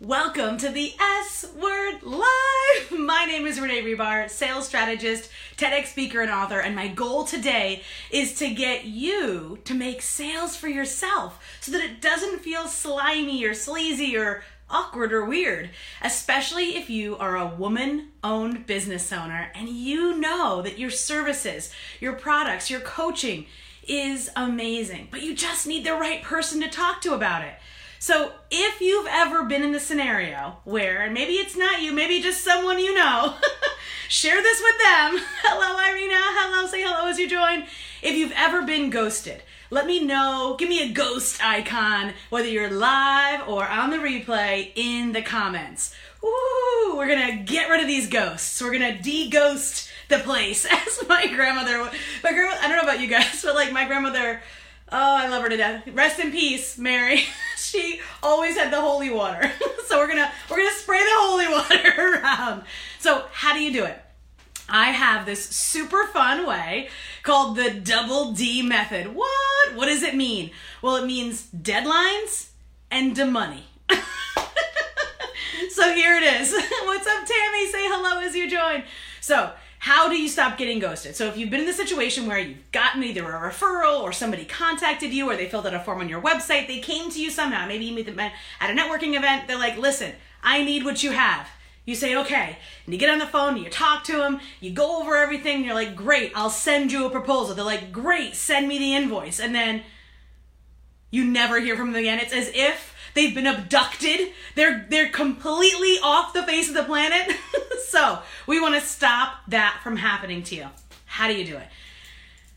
Welcome to the S Word Live. My name is Renee Rebar, sales strategist, TEDx speaker, and author, and my goal today is to get you to make sales for yourself so that it doesn't feel slimy or sleazy or awkward or weird, especially if you are a woman owned business owner and you know that your services, your products, your coaching is amazing, but you just need the right person to talk to about it. So, if you've ever been in the scenario where, and maybe it's not you, maybe just someone you know, share this with them. Hello, Irina. Hello, say hello as you join. If you've ever been ghosted, let me know. Give me a ghost icon, whether you're live or on the replay, in the comments. Ooh, we're gonna get rid of these ghosts. We're gonna de-ghost the place. As my grandmother, my grandma, I don't know about you guys, but like my grandmother, oh, I love her to death. Rest in peace, Mary. She always had the holy water. so we're gonna we're gonna spray the holy water around. So how do you do it? I have this super fun way called the double D method. What? What does it mean? Well, it means deadlines and the money. so here it is. What's up, Tammy? Say hello as you join. So, how do you stop getting ghosted? So, if you've been in the situation where you've gotten either a referral or somebody contacted you or they filled out a form on your website, they came to you somehow, maybe you meet them at a networking event, they're like, listen, I need what you have. You say, okay. And you get on the phone, you talk to them, you go over everything, and you're like, great, I'll send you a proposal. They're like, great, send me the invoice. And then you never hear from them again. It's as if they've been abducted. They're they're completely off the face of the planet. so we want to stop that from happening to you. How do you do it?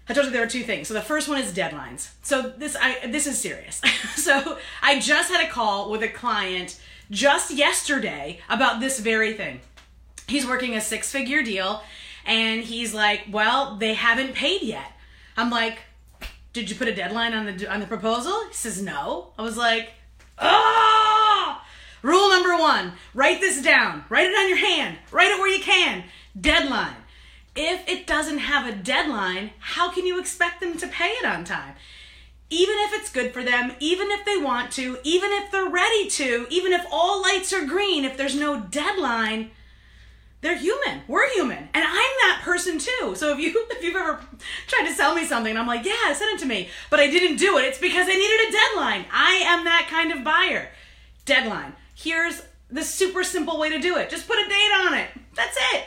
I told you there are two things. So the first one is deadlines. So this I this is serious. so I just had a call with a client just yesterday about this very thing. He's working a six-figure deal and he's like, "Well, they haven't paid yet." I'm like, "Did you put a deadline on the on the proposal?" He says, "No." I was like, "Ah!" Rule number 1, write this down. Write it on your hand. Write it where you can. Deadline. If it doesn't have a deadline, how can you expect them to pay it on time? even if it's good for them, even if they want to, even if they're ready to, even if all lights are green, if there's no deadline, they're human. We're human. And I'm that person too. So if you if you've ever tried to sell me something I'm like, "Yeah, send it to me," but I didn't do it, it's because I needed a deadline. I am that kind of buyer. Deadline. Here's the super simple way to do it. Just put a date on it. That's it.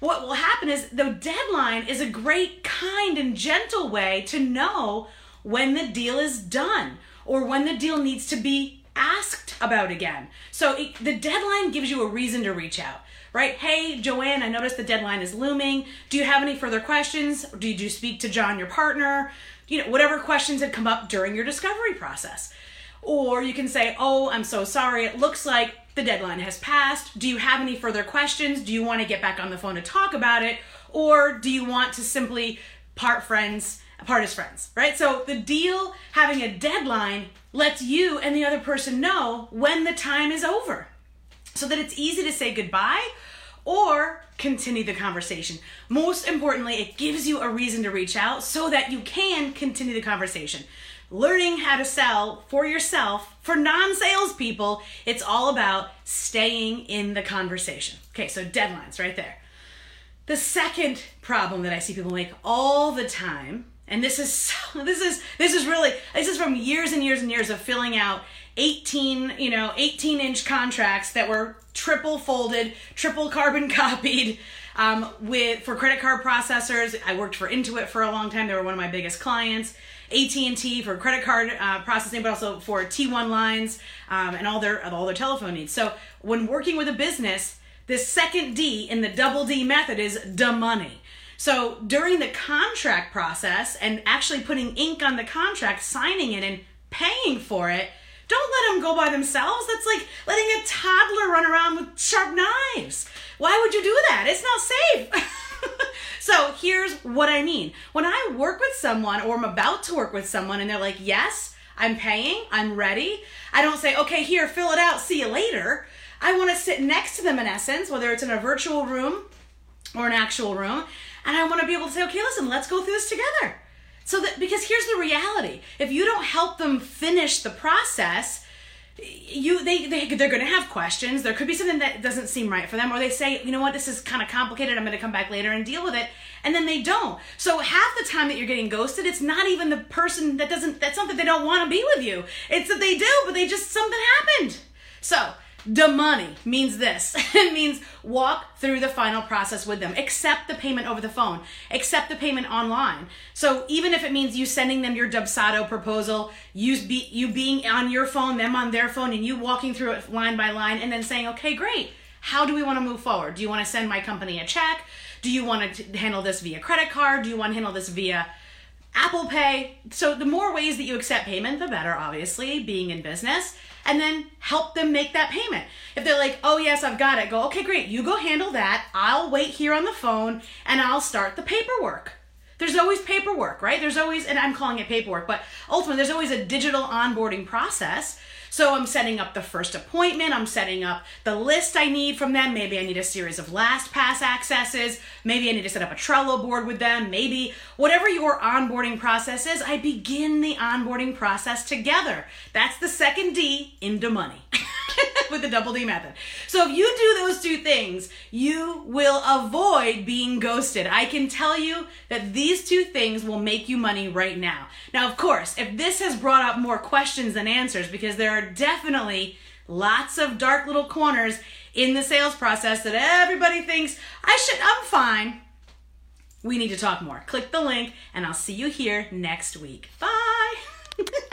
What will happen is the deadline is a great kind and gentle way to know when the deal is done or when the deal needs to be asked about again. So it, the deadline gives you a reason to reach out, right? Hey, Joanne, I noticed the deadline is looming. Do you have any further questions? Did you speak to John, your partner? You know, whatever questions had come up during your discovery process. Or you can say, Oh, I'm so sorry. It looks like the deadline has passed. Do you have any further questions? Do you want to get back on the phone to talk about it? Or do you want to simply part friends part as friends, right? So the deal having a deadline lets you and the other person know when the time is over so that it's easy to say goodbye or continue the conversation. Most importantly, it gives you a reason to reach out so that you can continue the conversation. Learning how to sell for yourself, for non salespeople, it's all about staying in the conversation. Okay, so deadlines right there. The second problem that I see people make all the time and this is so, this is this is really this is from years and years and years of filling out 18 you know 18 inch contracts that were triple folded triple carbon copied um, with for credit card processors i worked for intuit for a long time they were one of my biggest clients AT&T for credit card uh, processing, but also for T1 lines um, and all their all their telephone needs. So when working with a business, the second D in the double D method is the money. So during the contract process and actually putting ink on the contract, signing it, and paying for it, don't let them go by themselves. That's like letting a toddler run around with sharp knives. Why would you do that? It's not safe. so here's what I mean. When I work with someone or I'm about to work with someone and they're like, yes, I'm paying, I'm ready, I don't say, okay, here, fill it out, see you later. I want to sit next to them in essence, whether it's in a virtual room or an actual room, and I want to be able to say, okay, listen, let's go through this together. So that because here's the reality. If you don't help them finish the process, you they, they they're going to have questions. There could be something that doesn't seem right for them or they say you know what? This is kind of complicated. I'm going to come back later and deal with it and then they don't. So half the time that you're getting ghosted it's not even the person that doesn't that's not something they don't want to be with you. It's that they do but they just something happened. So the money means this. it means walk through the final process with them. Accept the payment over the phone. Accept the payment online. So even if it means you sending them your Dubsado proposal, you, be, you being on your phone, them on their phone, and you walking through it line by line and then saying, okay, great. How do we want to move forward? Do you want to send my company a check? Do you want to handle this via credit card? Do you want to handle this via Apple Pay? So the more ways that you accept payment, the better, obviously, being in business and then help them make that payment. If they're like, oh, yes, I've got it, go, okay, great, you go handle that. I'll wait here on the phone and I'll start the paperwork. There's always paperwork, right? There's always, and I'm calling it paperwork, but ultimately, there's always a digital onboarding process so I'm setting up the first appointment, I'm setting up the list I need from them. Maybe I need a series of LastPass accesses. Maybe I need to set up a Trello board with them. Maybe whatever your onboarding process is, I begin the onboarding process together. That's the second D into money. with the double D method. So if you do those two things, you will avoid being ghosted. I can tell you that these two things will make you money right now. Now, of course, if this has brought up more questions than answers, because there are definitely lots of dark little corners in the sales process that everybody thinks I should, I'm fine. We need to talk more. Click the link and I'll see you here next week. Bye.